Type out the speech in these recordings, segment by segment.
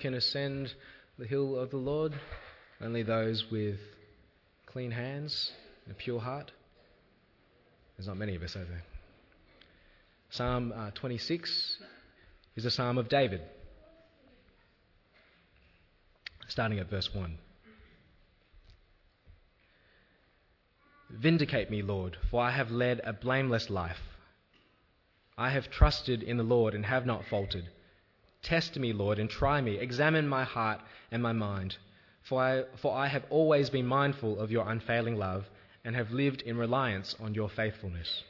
can ascend the hill of the Lord? Only those with clean hands and a pure heart? There's not many of us, are there? Psalm uh, 26 is a psalm of David, starting at verse 1. Vindicate me, Lord, for I have led a blameless life. I have trusted in the Lord and have not faltered. Test me, Lord, and try me. Examine my heart and my mind. For I, for I have always been mindful of your unfailing love and have lived in reliance on your faithfulness.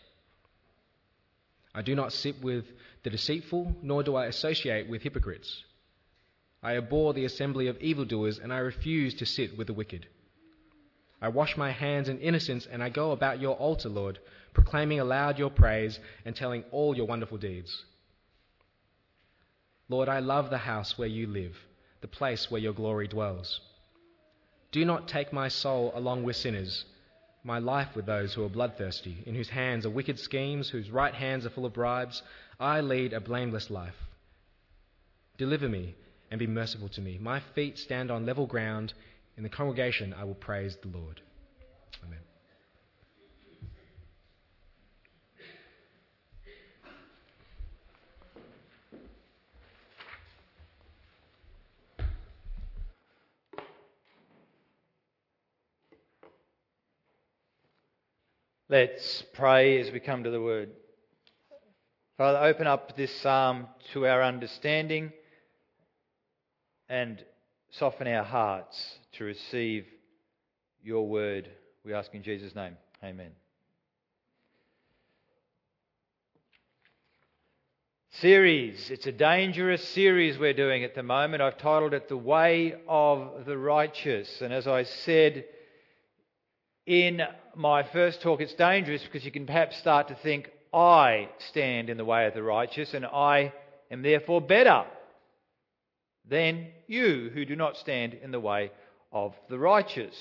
I do not sit with the deceitful, nor do I associate with hypocrites. I abhor the assembly of evildoers, and I refuse to sit with the wicked. I wash my hands in innocence, and I go about your altar, Lord, proclaiming aloud your praise and telling all your wonderful deeds. Lord, I love the house where you live, the place where your glory dwells. Do not take my soul along with sinners, my life with those who are bloodthirsty, in whose hands are wicked schemes, whose right hands are full of bribes. I lead a blameless life. Deliver me and be merciful to me. My feet stand on level ground. In the congregation, I will praise the Lord. Amen. Let's pray as we come to the word. Father, open up this psalm to our understanding and soften our hearts to receive your word. We ask in Jesus' name. Amen. Series. It's a dangerous series we're doing at the moment. I've titled it The Way of the Righteous. And as I said, in my first talk, it's dangerous because you can perhaps start to think, I stand in the way of the righteous and I am therefore better than you who do not stand in the way of the righteous.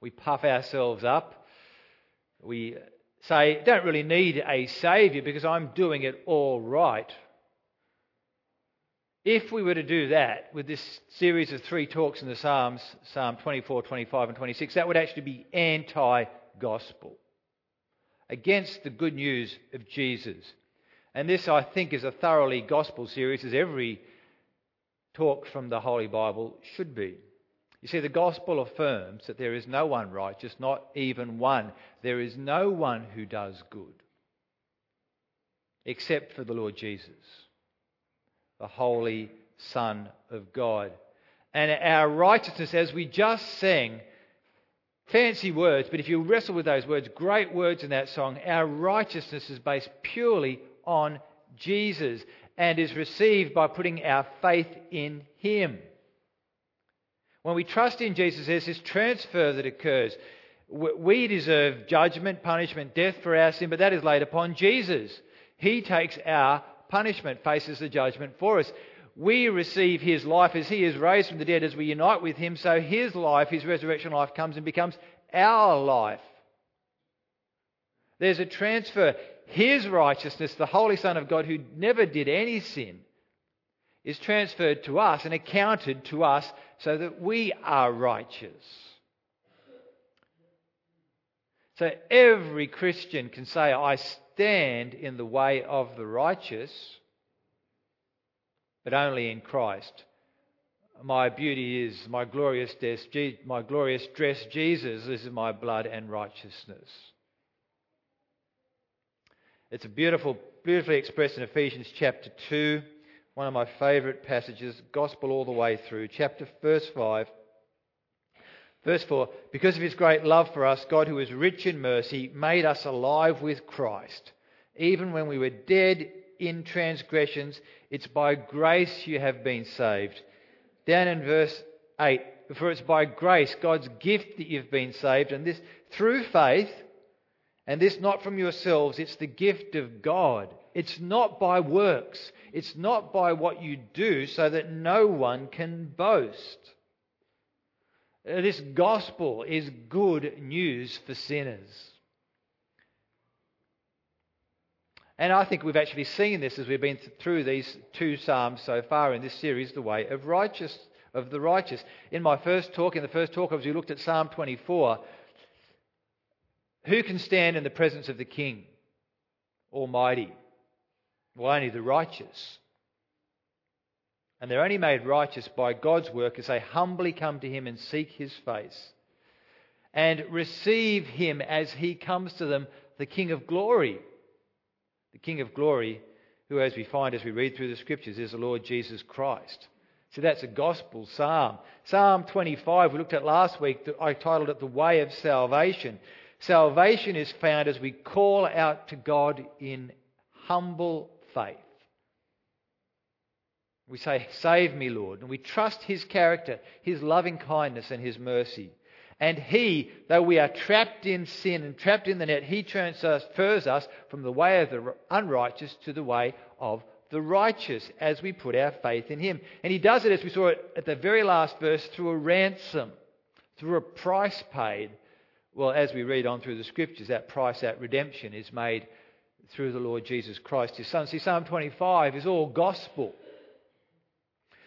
We puff ourselves up. We say, don't really need a Saviour because I'm doing it all right. If we were to do that with this series of three talks in the Psalms, Psalm 24, 25, and 26, that would actually be anti gospel, against the good news of Jesus. And this, I think, is a thoroughly gospel series, as every talk from the Holy Bible should be. You see, the gospel affirms that there is no one righteous, not even one. There is no one who does good, except for the Lord Jesus the Holy Son of God. And our righteousness, as we just sang, fancy words, but if you wrestle with those words, great words in that song, our righteousness is based purely on Jesus and is received by putting our faith in Him. When we trust in Jesus, there's this transfer that occurs. We deserve judgment, punishment, death for our sin, but that is laid upon Jesus. He takes our punishment, faces the judgment for us. We receive his life as he is raised from the dead, as we unite with him, so his life, his resurrection life, comes and becomes our life. There's a transfer. His righteousness, the Holy Son of God, who never did any sin, is transferred to us and accounted to us so that we are righteous. So every Christian can say, I stand in the way of the righteous, but only in Christ. My beauty is my glorious dress, my glorious dress, Jesus. This is my blood and righteousness. It's a beautiful, beautifully expressed in Ephesians chapter 2, one of my favourite passages, gospel all the way through. Chapter verse 5. Verse 4 Because of his great love for us, God, who is rich in mercy, made us alive with Christ. Even when we were dead in transgressions, it's by grace you have been saved. Down in verse 8 For it's by grace, God's gift, that you've been saved, and this through faith, and this not from yourselves, it's the gift of God. It's not by works, it's not by what you do, so that no one can boast. This gospel is good news for sinners. And I think we've actually seen this as we've been through these two psalms so far in this series, the way of righteous of the righteous. In my first talk, in the first talk, as we looked at Psalm 24, who can stand in the presence of the King Almighty? Well, only the righteous. And they're only made righteous by God's work as they humbly come to Him and seek His face and receive Him as He comes to them, the King of glory. The King of glory, who, as we find as we read through the scriptures, is the Lord Jesus Christ. So that's a gospel psalm. Psalm 25, we looked at last week, I titled it The Way of Salvation. Salvation is found as we call out to God in humble faith. We say, Save me, Lord. And we trust His character, His loving kindness, and His mercy. And He, though we are trapped in sin and trapped in the net, He transfers us from the way of the unrighteous to the way of the righteous as we put our faith in Him. And He does it, as we saw it at the very last verse, through a ransom, through a price paid. Well, as we read on through the scriptures, that price, that redemption is made through the Lord Jesus Christ, His Son. See, Psalm 25 is all gospel.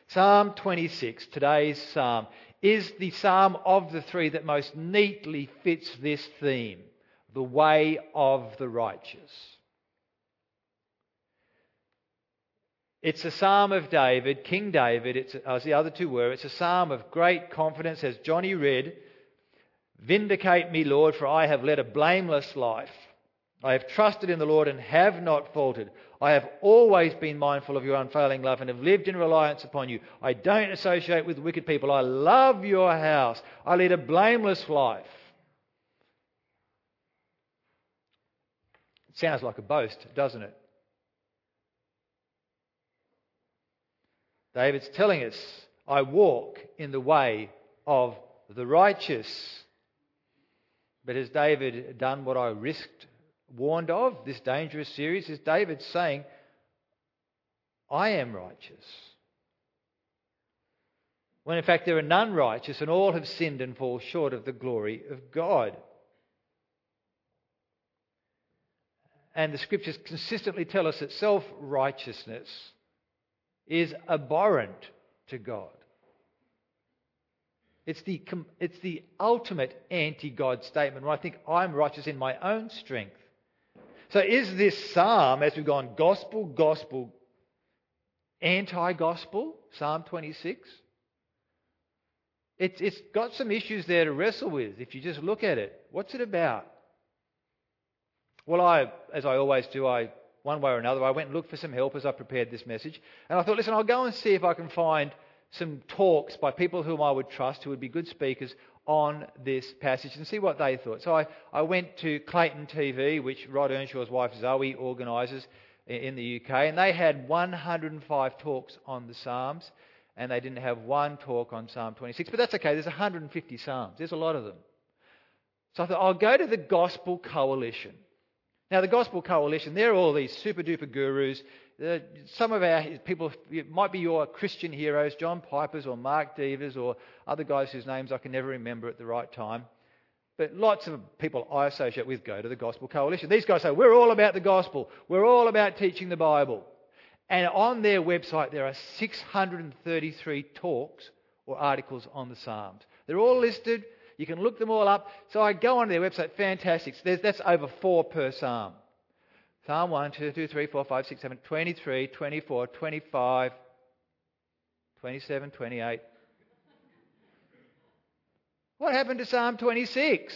Psalm 26, today's psalm, is the psalm of the three that most neatly fits this theme the way of the righteous. It's a psalm of David, King David, it's, as the other two were. It's a psalm of great confidence, as Johnny read. Vindicate me, Lord, for I have led a blameless life. I have trusted in the Lord and have not faltered. I have always been mindful of your unfailing love and have lived in reliance upon you. I don't associate with wicked people. I love your house. I lead a blameless life. It sounds like a boast, doesn't it? David's telling us, I walk in the way of the righteous. But has David done what I risked warned of, this dangerous series, is David saying, I am righteous. When in fact there are none righteous, and all have sinned and fall short of the glory of God. And the scriptures consistently tell us that self righteousness is abhorrent to God. It's the, it's the ultimate anti God statement where I think I'm righteous in my own strength. So is this psalm, as we've gone gospel, gospel, anti gospel, Psalm 26? It's, it's got some issues there to wrestle with if you just look at it. What's it about? Well, I, as I always do, I one way or another, I went and looked for some help as I prepared this message. And I thought, listen, I'll go and see if I can find some talks by people whom I would trust, who would be good speakers on this passage and see what they thought. So I, I went to Clayton TV, which Rod Earnshaw's wife Zoe organises in the UK, and they had 105 talks on the Psalms, and they didn't have one talk on Psalm 26. But that's okay, there's 150 Psalms, there's a lot of them. So I thought, I'll go to the Gospel Coalition. Now, the Gospel Coalition, they're all these super duper gurus. Uh, some of our people it might be your Christian heroes, John Pipers or Mark Devers or other guys whose names I can never remember at the right time. But lots of people I associate with go to the Gospel Coalition. These guys say, We're all about the gospel, we're all about teaching the Bible. And on their website, there are 633 talks or articles on the Psalms. They're all listed. You can look them all up. So I go on their website, fantastic. There's, that's over four per Psalm. Psalm 1, 2, 2, 3, 4, 5, 6, 7, 23, 24, 25, 27, 28. What happened to Psalm 26?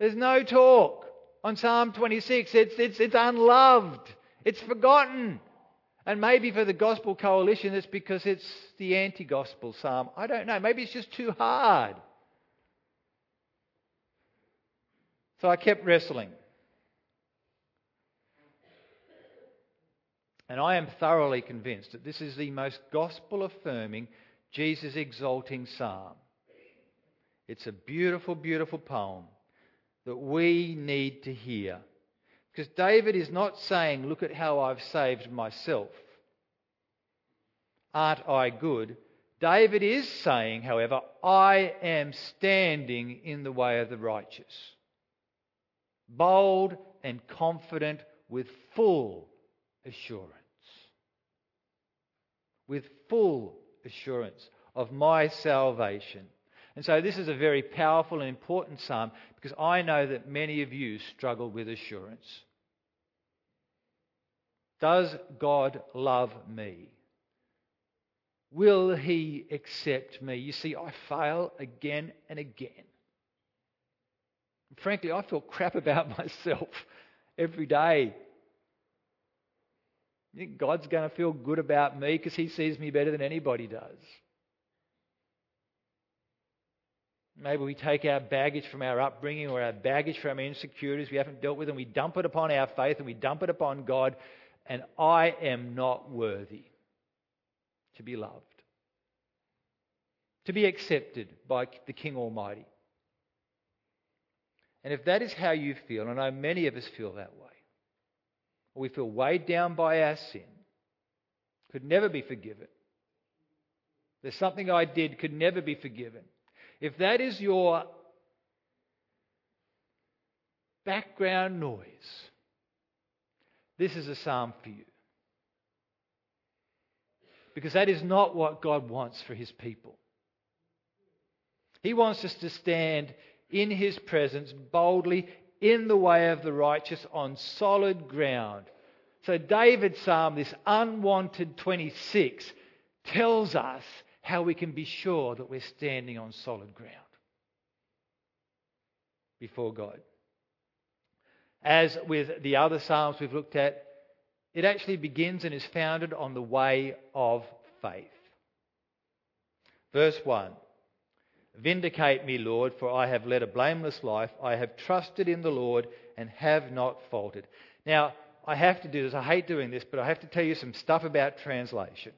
There's no talk on Psalm 26. It's, it's, it's unloved. It's forgotten. And maybe for the Gospel Coalition, it's because it's the anti gospel psalm. I don't know. Maybe it's just too hard. So I kept wrestling. And I am thoroughly convinced that this is the most gospel affirming, Jesus exalting psalm. It's a beautiful, beautiful poem that we need to hear. Because David is not saying, Look at how I've saved myself. Aren't I good? David is saying, however, I am standing in the way of the righteous. Bold and confident with full assurance. With full assurance of my salvation. And so this is a very powerful and important psalm because I know that many of you struggle with assurance. Does God love me? Will He accept me? You see, I fail again and again. Frankly, I feel crap about myself every day. God's going to feel good about me because He sees me better than anybody does? Maybe we take our baggage from our upbringing or our baggage from our insecurities we haven't dealt with and we dump it upon our faith and we dump it upon God, and I am not worthy to be loved, to be accepted by the King Almighty. And if that is how you feel, and I know many of us feel that way, we feel weighed down by our sin, could never be forgiven. There's something I did could never be forgiven. If that is your background noise, this is a psalm for you. Because that is not what God wants for his people. He wants us to stand in his presence boldly in the way of the righteous on solid ground. So, David's psalm, this unwanted 26, tells us how we can be sure that we're standing on solid ground before God. As with the other Psalms we've looked at, it actually begins and is founded on the way of faith. Verse 1 Vindicate me, Lord, for I have led a blameless life. I have trusted in the Lord and have not faltered. Now, I have to do this. I hate doing this, but I have to tell you some stuff about translation.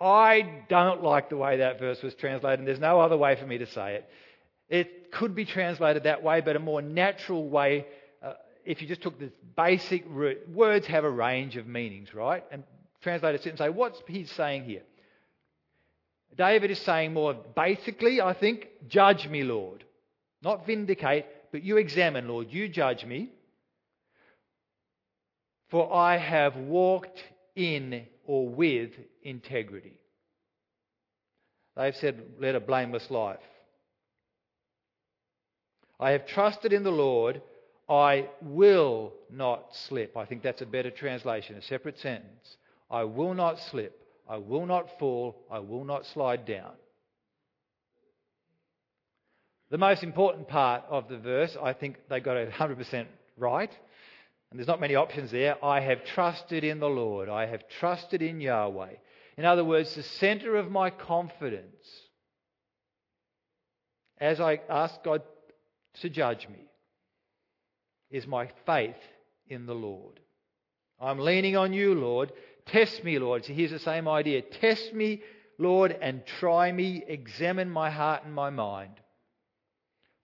I don't like the way that verse was translated, and there's no other way for me to say it. It could be translated that way, but a more natural way, uh, if you just took the basic root, words have a range of meanings, right? And translators sit and say, what's he saying here? David is saying more basically, I think, judge me, Lord. Not vindicate, but you examine, Lord. You judge me. For I have walked in or with integrity. They've said, led a blameless life. I have trusted in the Lord. I will not slip. I think that's a better translation, a separate sentence. I will not slip. I will not fall. I will not slide down. The most important part of the verse, I think they got it 100% right. And there's not many options there. I have trusted in the Lord. I have trusted in Yahweh. In other words, the center of my confidence as I ask God to judge me is my faith in the Lord. I'm leaning on you, Lord. Test me, Lord. So here's the same idea. Test me, Lord, and try me. Examine my heart and my mind.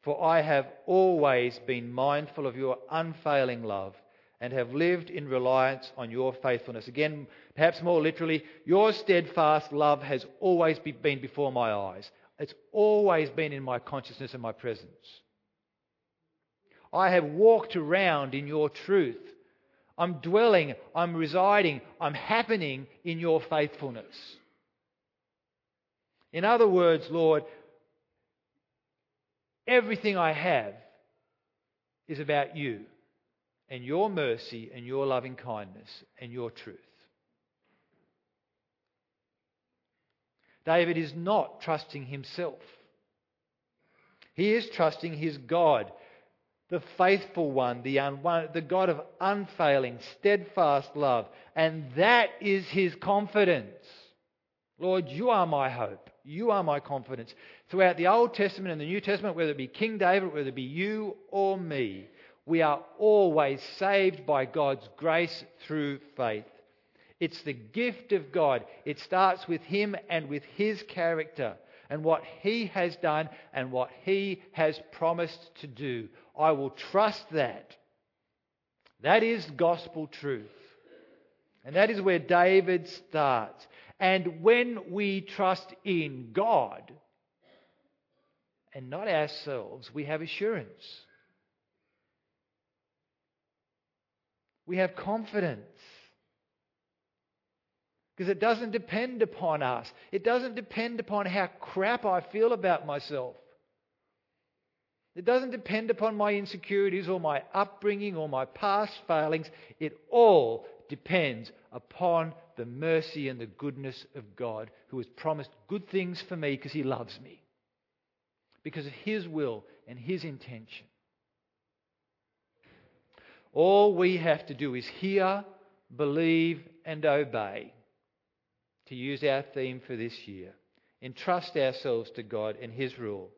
For I have always been mindful of your unfailing love and have lived in reliance on your faithfulness. Again, perhaps more literally, your steadfast love has always been before my eyes. It's always been in my consciousness and my presence. I have walked around in your truth. I'm dwelling, I'm residing, I'm happening in your faithfulness. In other words, Lord, everything I have is about you and your mercy and your loving kindness and your truth. David is not trusting himself. He is trusting his God, the faithful one, the, un- the God of unfailing, steadfast love. And that is his confidence. Lord, you are my hope. You are my confidence. Throughout the Old Testament and the New Testament, whether it be King David, whether it be you or me, we are always saved by God's grace through faith. It's the gift of God. It starts with Him and with His character and what He has done and what He has promised to do. I will trust that. That is gospel truth. And that is where David starts. And when we trust in God and not ourselves, we have assurance. we have confidence. Because it doesn't depend upon us. It doesn't depend upon how crap I feel about myself. It doesn't depend upon my insecurities or my upbringing or my past failings. It all depends upon the mercy and the goodness of God, who has promised good things for me because He loves me, because of His will and His intention. All we have to do is hear, believe, and obey, to use our theme for this year. Entrust ourselves to God and His rule.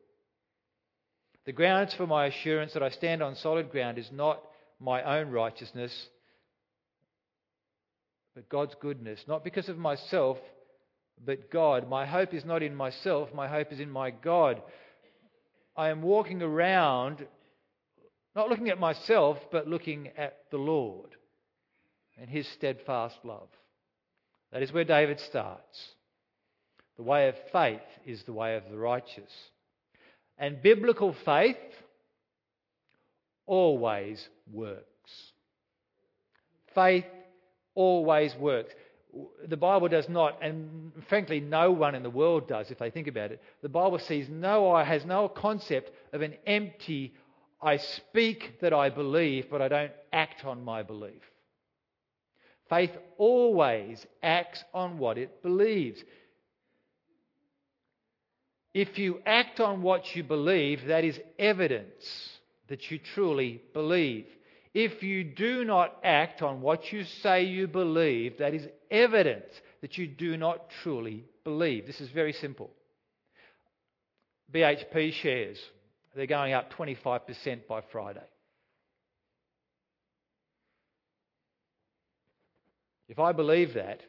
The grounds for my assurance that I stand on solid ground is not my own righteousness, but God's goodness. Not because of myself, but God. My hope is not in myself, my hope is in my God. I am walking around, not looking at myself, but looking at the Lord and his steadfast love. That is where David starts. The way of faith is the way of the righteous. And biblical faith always works. Faith always works. The Bible does not, and frankly, no one in the world does if they think about it. The Bible sees no, has no concept of an empty, I speak that I believe, but I don't act on my belief. Faith always acts on what it believes. If you act on what you believe, that is evidence that you truly believe. If you do not act on what you say you believe, that is evidence that you do not truly believe. This is very simple. BHP shares, they're going up 25% by Friday. If I believe that,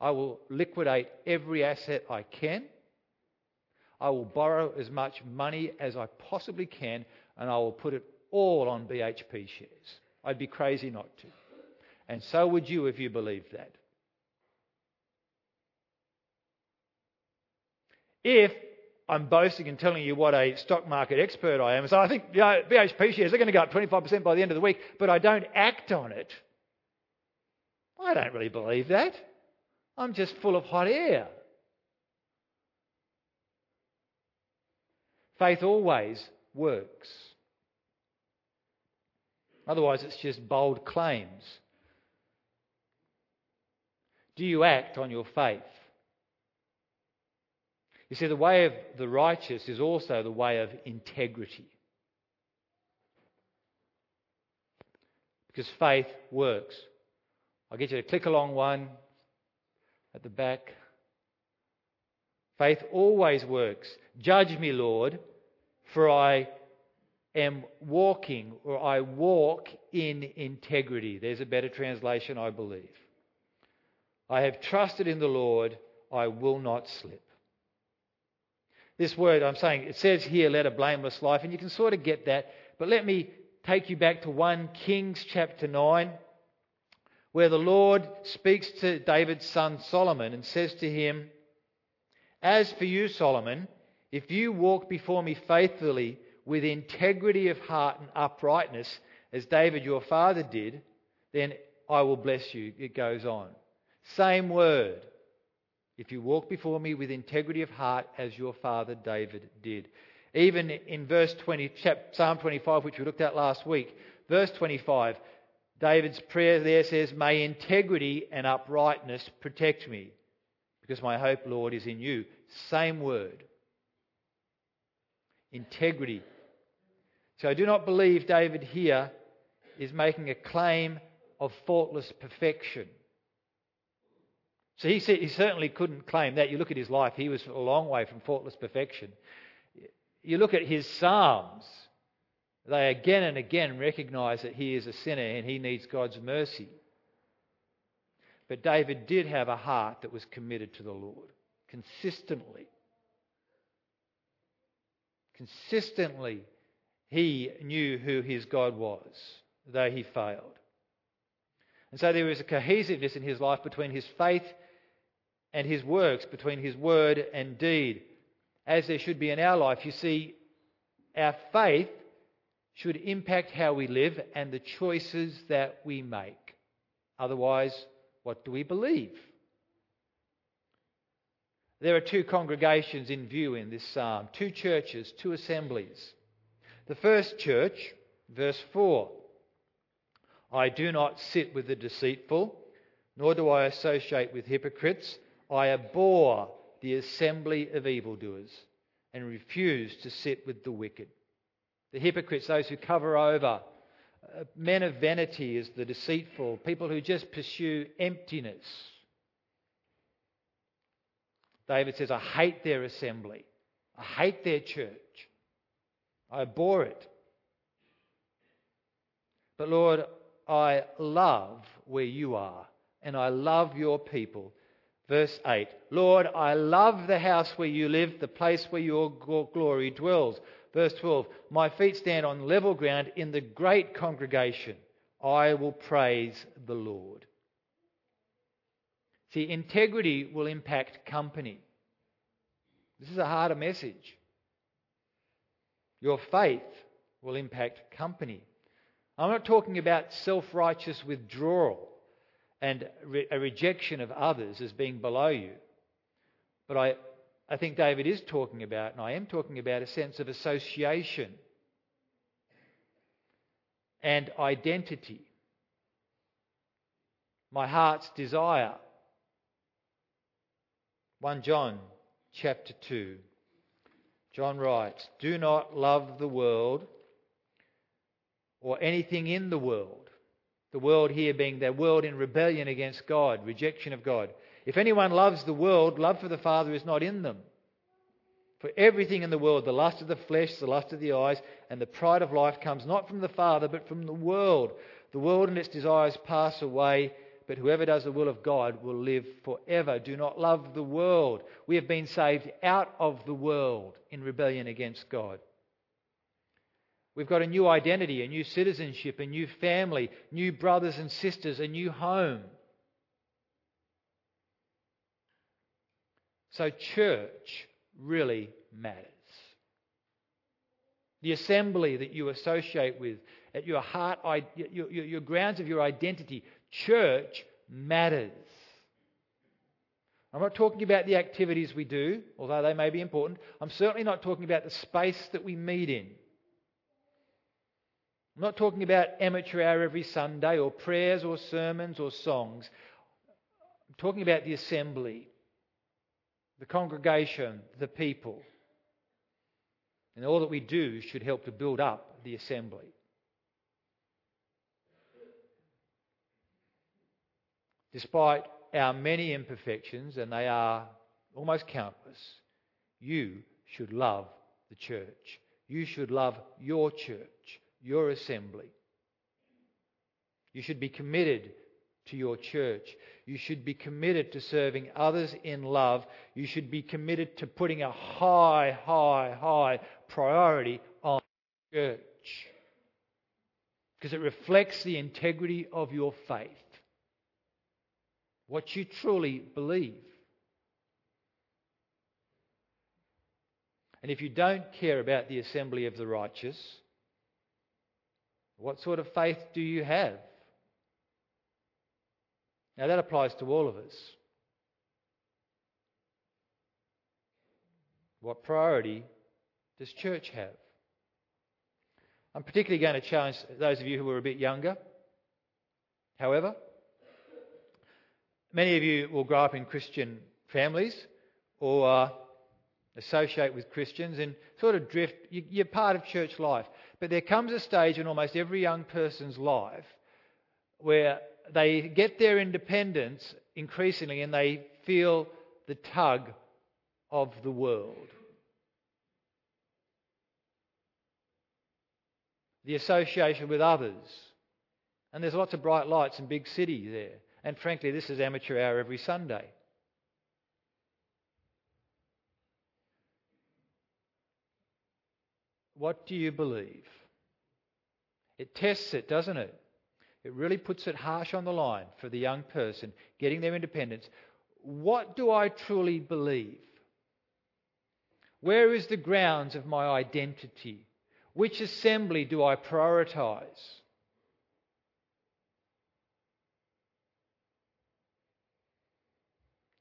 I will liquidate every asset I can. I will borrow as much money as I possibly can, and I will put it all on BHP shares. I'd be crazy not to. And so would you if you believed that. If I'm boasting and telling you what a stock market expert I am, so I think you know, BHP shares are going to go up 25% by the end of the week, but I don't act on it. I don't really believe that. I'm just full of hot air. Faith always works. Otherwise, it's just bold claims. Do you act on your faith? You see, the way of the righteous is also the way of integrity. Because faith works. I'll get you to click along one at the back. Faith always works. Judge me, Lord, for I am walking, or I walk in integrity. There's a better translation, I believe. I have trusted in the Lord, I will not slip. This word I'm saying, it says here, led a blameless life, and you can sort of get that, but let me take you back to 1 Kings chapter 9, where the Lord speaks to David's son Solomon and says to him, As for you, Solomon, if you walk before me faithfully with integrity of heart and uprightness, as David your father did, then I will bless you. It goes on. Same word. If you walk before me with integrity of heart, as your father David did. Even in verse 20, Psalm 25, which we looked at last week, verse 25, David's prayer there says, May integrity and uprightness protect me, because my hope, Lord, is in you. Same word. Integrity so I do not believe David here is making a claim of faultless perfection. So he, he certainly couldn't claim that. You look at his life, he was a long way from faultless perfection. You look at his Psalms, they again and again recognize that he is a sinner and he needs God's mercy. But David did have a heart that was committed to the Lord consistently. Consistently he knew who his God was, though he failed. And so there was a cohesiveness in his life between his faith and his works, between his word and deed, as there should be in our life. You see, our faith should impact how we live and the choices that we make. Otherwise, what do we believe? There are two congregations in view in this psalm, two churches, two assemblies. The first church, verse 4 I do not sit with the deceitful, nor do I associate with hypocrites. I abhor the assembly of evildoers and refuse to sit with the wicked. The hypocrites, those who cover over, uh, men of vanity is the deceitful, people who just pursue emptiness. David says, I hate their assembly. I hate their church. I abhor it. But Lord, I love where you are, and I love your people. Verse 8 Lord, I love the house where you live, the place where your glory dwells. Verse 12 My feet stand on level ground in the great congregation. I will praise the Lord. See, integrity will impact company. This is a harder message. Your faith will impact company. I'm not talking about self righteous withdrawal and a rejection of others as being below you. But I, I think David is talking about, and I am talking about, a sense of association and identity. My heart's desire. 1 John chapter 2. John writes, Do not love the world or anything in the world. The world here being the world in rebellion against God, rejection of God. If anyone loves the world, love for the Father is not in them. For everything in the world, the lust of the flesh, the lust of the eyes, and the pride of life comes not from the Father, but from the world. The world and its desires pass away, but whoever does the will of God will live forever. Do not love the world. We have been saved out of the world in rebellion against God. We've got a new identity, a new citizenship, a new family, new brothers and sisters, a new home. So, church really matters. The assembly that you associate with, at your heart, your, your, your grounds of your identity, church matters. I'm not talking about the activities we do, although they may be important. I'm certainly not talking about the space that we meet in. I'm not talking about amateur hour every Sunday or prayers or sermons or songs. I'm talking about the assembly, the congregation, the people. And all that we do should help to build up the assembly. Despite our many imperfections, and they are almost countless, you should love the church. You should love your church your assembly. You should be committed to your church. You should be committed to serving others in love. You should be committed to putting a high, high, high priority on church. Because it reflects the integrity of your faith. What you truly believe. And if you don't care about the assembly of the righteous, what sort of faith do you have? Now, that applies to all of us. What priority does church have? I'm particularly going to challenge those of you who are a bit younger. However, many of you will grow up in Christian families or uh, associate with Christians and sort of drift. You're part of church life. But there comes a stage in almost every young person's life where they get their independence increasingly and they feel the tug of the world. The association with others. And there's lots of bright lights and big cities there. And frankly, this is amateur hour every Sunday. What do you believe? It tests it, doesn't it? It really puts it harsh on the line for the young person getting their independence. What do I truly believe? Where is the grounds of my identity? Which assembly do I prioritize?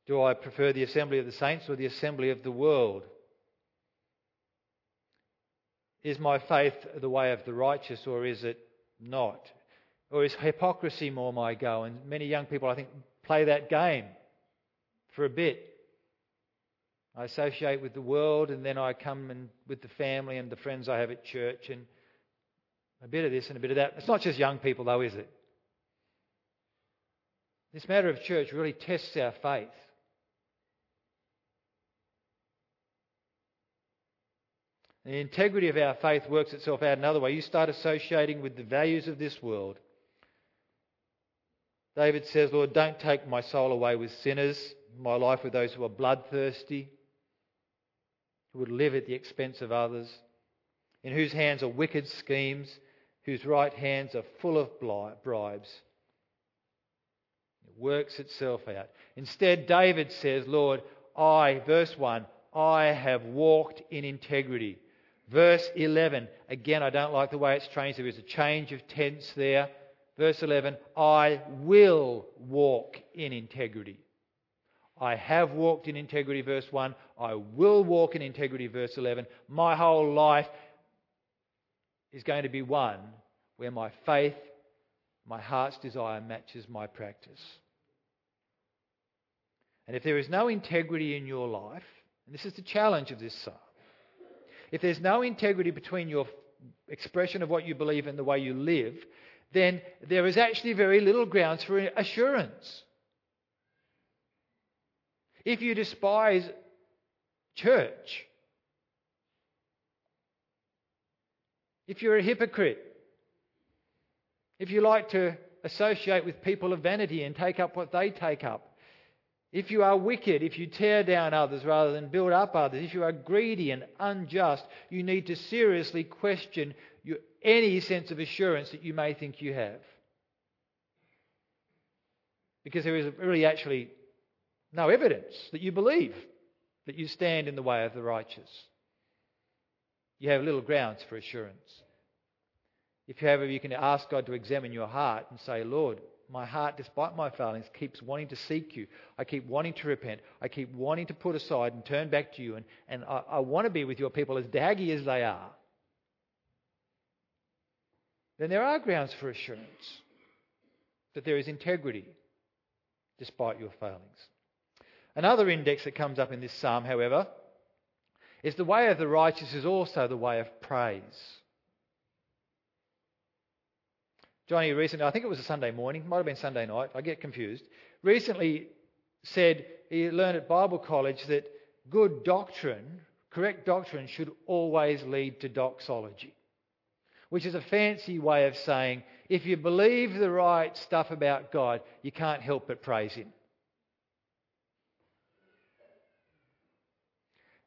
Do I prefer the assembly of the saints or the assembly of the world? Is my faith the way of the righteous or is it not? Or is hypocrisy more my go? And many young people, I think, play that game for a bit. I associate with the world and then I come and with the family and the friends I have at church and a bit of this and a bit of that. It's not just young people, though, is it? This matter of church really tests our faith. The integrity of our faith works itself out another way. You start associating with the values of this world. David says, Lord, don't take my soul away with sinners, my life with those who are bloodthirsty, who would live at the expense of others, in whose hands are wicked schemes, whose right hands are full of bribes. It works itself out. Instead, David says, Lord, I, verse 1, I have walked in integrity. Verse 11, again, I don't like the way it's changed. There is a change of tense there. Verse 11, I will walk in integrity. I have walked in integrity, verse 1. I will walk in integrity, verse 11. My whole life is going to be one where my faith, my heart's desire matches my practice. And if there is no integrity in your life, and this is the challenge of this psalm, if there's no integrity between your expression of what you believe and the way you live, then there is actually very little grounds for assurance. If you despise church, if you're a hypocrite, if you like to associate with people of vanity and take up what they take up, if you are wicked, if you tear down others rather than build up others, if you are greedy and unjust, you need to seriously question your, any sense of assurance that you may think you have. Because there is really actually no evidence that you believe that you stand in the way of the righteous. You have little grounds for assurance. If, however, you can ask God to examine your heart and say, Lord, my heart, despite my failings, keeps wanting to seek you. I keep wanting to repent. I keep wanting to put aside and turn back to you. And, and I, I want to be with your people as daggy as they are. Then there are grounds for assurance that there is integrity despite your failings. Another index that comes up in this psalm, however, is the way of the righteous is also the way of praise. Johnny recently, I think it was a Sunday morning, might have been Sunday night, I get confused, recently said he learned at Bible college that good doctrine, correct doctrine, should always lead to doxology, which is a fancy way of saying if you believe the right stuff about God, you can't help but praise Him.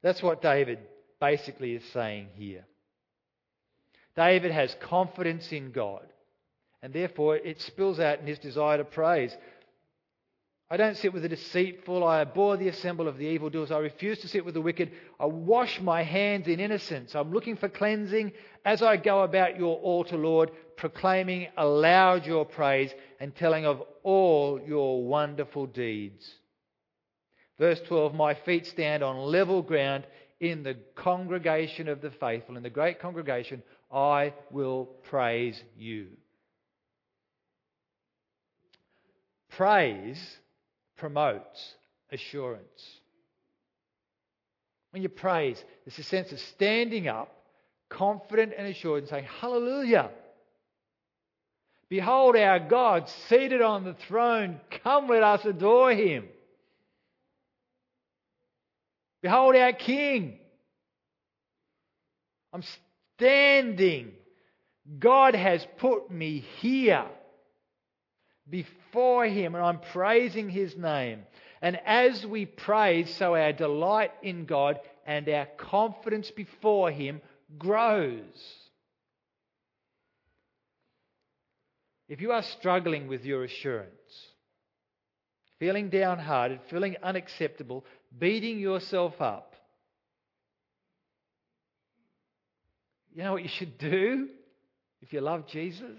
That's what David basically is saying here. David has confidence in God. And therefore, it spills out in his desire to praise. I don't sit with the deceitful. I abhor the assembly of the evildoers. I refuse to sit with the wicked. I wash my hands in innocence. I'm looking for cleansing as I go about your altar, Lord, proclaiming aloud your praise and telling of all your wonderful deeds. Verse 12 My feet stand on level ground in the congregation of the faithful. In the great congregation, I will praise you. Praise promotes assurance. When you praise, there's a sense of standing up, confident and assured, and saying, Hallelujah! Behold our God seated on the throne. Come, let us adore him. Behold our King. I'm standing. God has put me here before Him and I'm praising His name. And as we praise, so our delight in God and our confidence before Him grows. If you are struggling with your assurance, feeling downhearted, feeling unacceptable, beating yourself up, You know what you should do if you love Jesus?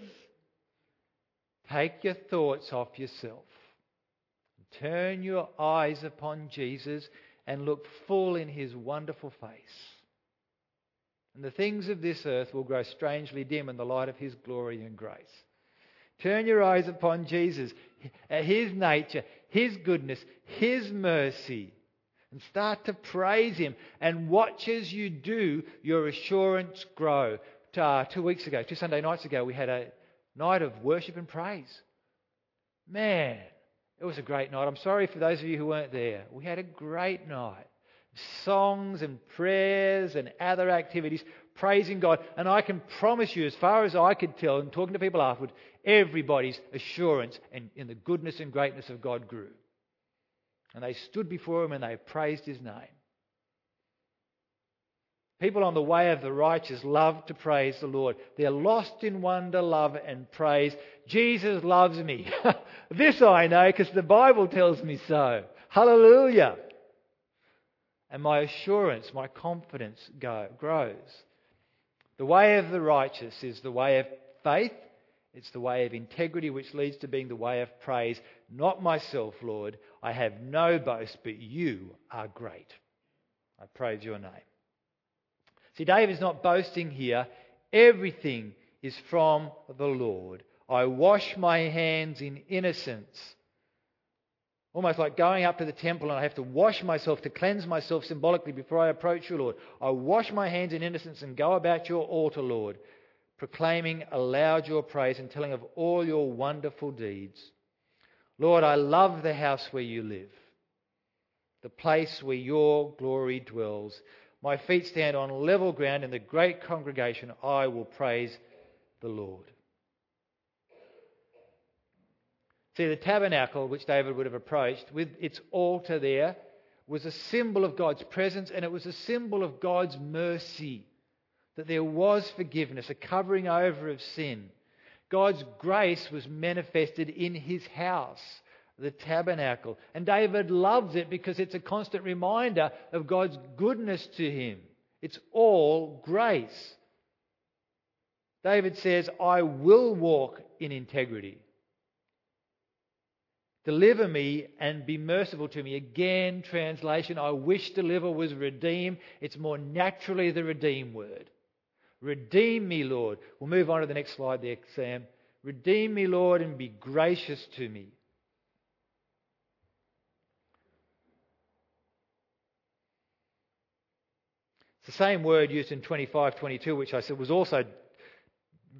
Take your thoughts off yourself. Turn your eyes upon Jesus and look full in his wonderful face. And the things of this earth will grow strangely dim in the light of his glory and grace. Turn your eyes upon Jesus, his nature, his goodness, his mercy, and start to praise him. And watch as you do, your assurance grow. Uh, two weeks ago, two Sunday nights ago, we had a night of worship and praise. Man, it was a great night. I'm sorry for those of you who weren't there. We had a great night. Songs and prayers and other activities, praising God. And I can promise you, as far as I could tell, and talking to people afterward, everybody's assurance and in the goodness and greatness of God grew. And they stood before him and they praised his name. People on the way of the righteous love to praise the Lord. They're lost in wonder, love, and praise. Jesus loves me. this I know because the Bible tells me so. Hallelujah. And my assurance, my confidence go, grows. The way of the righteous is the way of faith. It's the way of integrity which leads to being the way of praise. Not myself, Lord. I have no boast, but you are great. I praise your name. See, David's not boasting here. Everything is from the Lord. I wash my hands in innocence. Almost like going up to the temple and I have to wash myself to cleanse myself symbolically before I approach you, Lord. I wash my hands in innocence and go about your altar, Lord, proclaiming aloud your praise and telling of all your wonderful deeds. Lord, I love the house where you live, the place where your glory dwells. My feet stand on level ground in the great congregation. I will praise the Lord. See, the tabernacle which David would have approached with its altar there was a symbol of God's presence and it was a symbol of God's mercy. That there was forgiveness, a covering over of sin. God's grace was manifested in his house the tabernacle. And David loves it because it's a constant reminder of God's goodness to him. It's all grace. David says, I will walk in integrity. Deliver me and be merciful to me. Again, translation, I wish deliver was redeem. It's more naturally the redeem word. Redeem me, Lord. We'll move on to the next slide there, Sam. Redeem me, Lord, and be gracious to me. The same word used in 25 22, which I said was also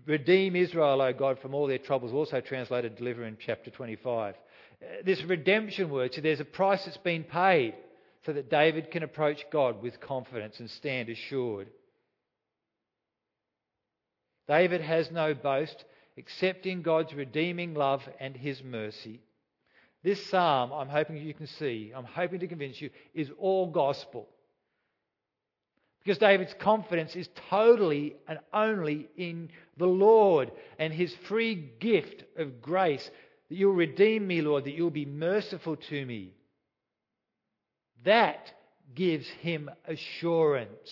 redeem Israel, O God, from all their troubles, also translated deliver in chapter 25. Uh, this redemption word, so there's a price that's been paid so that David can approach God with confidence and stand assured. David has no boast except in God's redeeming love and his mercy. This psalm, I'm hoping you can see, I'm hoping to convince you, is all gospel. Because David's confidence is totally and only in the Lord and his free gift of grace that you'll redeem me, Lord, that you'll be merciful to me. That gives him assurance.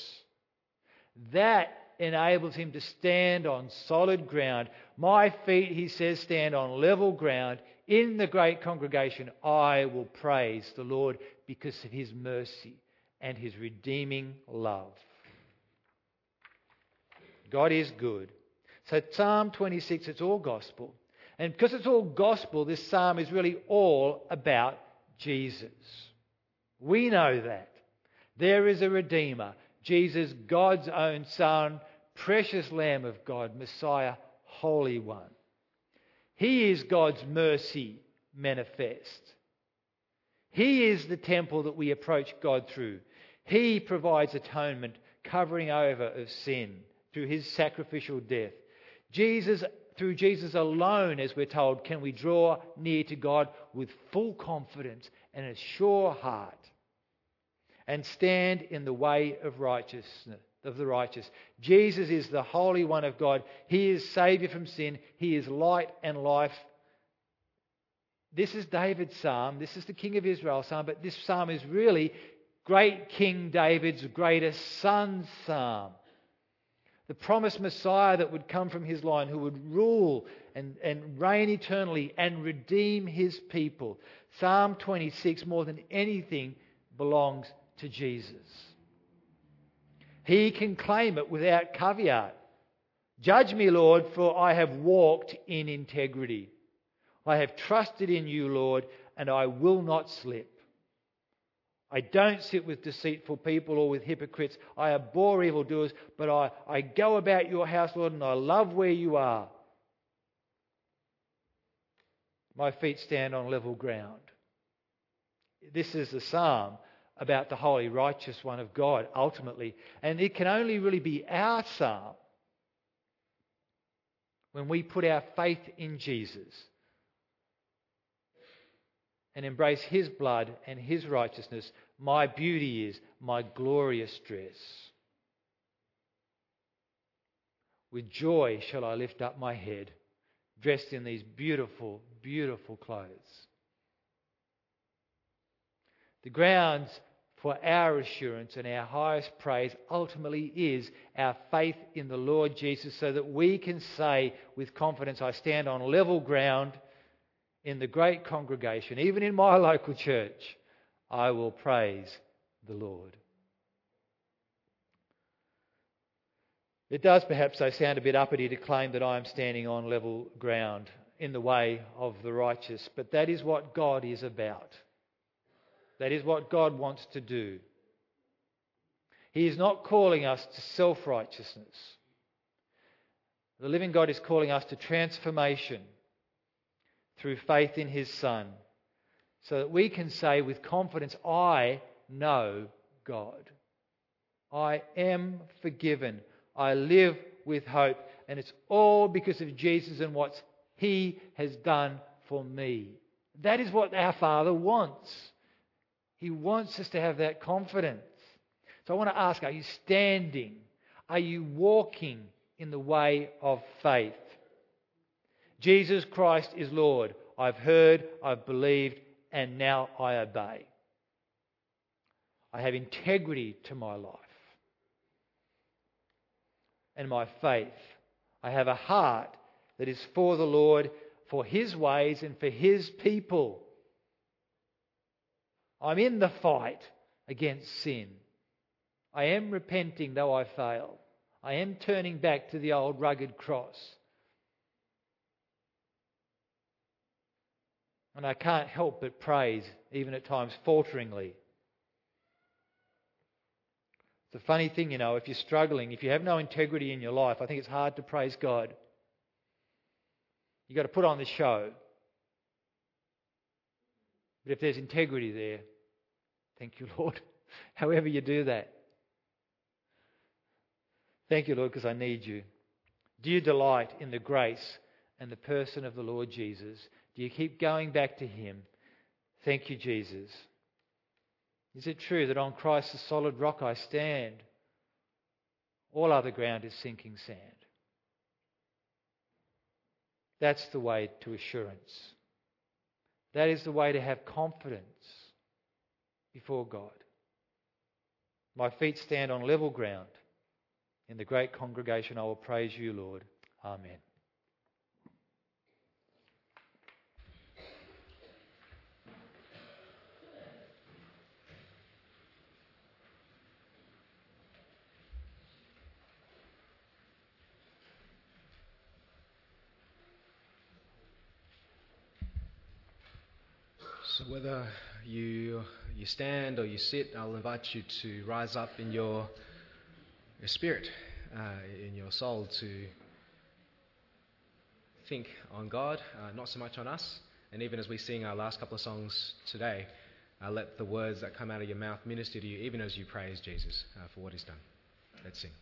That enables him to stand on solid ground. My feet, he says, stand on level ground. In the great congregation, I will praise the Lord because of his mercy and his redeeming love. God is good. So, Psalm 26, it's all gospel. And because it's all gospel, this psalm is really all about Jesus. We know that. There is a Redeemer, Jesus, God's own Son, precious Lamb of God, Messiah, Holy One. He is God's mercy manifest. He is the temple that we approach God through. He provides atonement, covering over of sin through his sacrificial death. Jesus, through Jesus alone, as we're told, can we draw near to God with full confidence and a sure heart and stand in the way of righteousness of the righteous. Jesus is the Holy One of God. He is Saviour from sin. He is light and life. This is David's psalm. This is the King of Israel's psalm, but this psalm is really great King David's greatest son psalm. the promised Messiah that would come from his line, who would rule and, and reign eternally and redeem his people. Psalm 26, more than anything, belongs to Jesus. He can claim it without caveat. Judge me, Lord, for I have walked in integrity. I have trusted in you, Lord, and I will not slip. I don't sit with deceitful people or with hypocrites. I abhor evildoers, but I, I go about your house, Lord, and I love where you are. My feet stand on level ground. This is the psalm about the holy, righteous one of God, ultimately. And it can only really be our psalm when we put our faith in Jesus and embrace his blood and his righteousness, my beauty is my glorious dress. With joy shall I lift up my head, dressed in these beautiful, beautiful clothes. The grounds for our assurance and our highest praise ultimately is our faith in the Lord Jesus, so that we can say with confidence, I stand on level ground in the great congregation, even in my local church, I will praise the Lord. It does perhaps, though, sound a bit uppity to claim that I am standing on level ground in the way of the righteous, but that is what God is about. That is what God wants to do. He is not calling us to self righteousness. The living God is calling us to transformation through faith in his Son, so that we can say with confidence, I know God. I am forgiven. I live with hope. And it's all because of Jesus and what he has done for me. That is what our Father wants. He wants us to have that confidence. So I want to ask are you standing? Are you walking in the way of faith? Jesus Christ is Lord. I've heard, I've believed, and now I obey. I have integrity to my life and my faith. I have a heart that is for the Lord, for His ways, and for His people. I'm in the fight against sin. I am repenting though I fail. I am turning back to the old rugged cross. And I can't help but praise, even at times falteringly. It's a funny thing, you know, if you're struggling, if you have no integrity in your life, I think it's hard to praise God. You've got to put on the show. But if there's integrity there, thank you, Lord. However, you do that. Thank you, Lord, because I need you. Do you delight in the grace and the person of the Lord Jesus? Do you keep going back to Him? Thank you, Jesus. Is it true that on Christ, the solid rock, I stand? All other ground is sinking sand. That's the way to assurance. That is the way to have confidence before God. My feet stand on level ground. In the great congregation, I will praise you, Lord. Amen. So, whether you, you stand or you sit, I'll invite you to rise up in your, your spirit, uh, in your soul, to think on God, uh, not so much on us. And even as we sing our last couple of songs today, uh, let the words that come out of your mouth minister to you, even as you praise Jesus uh, for what he's done. Let's sing.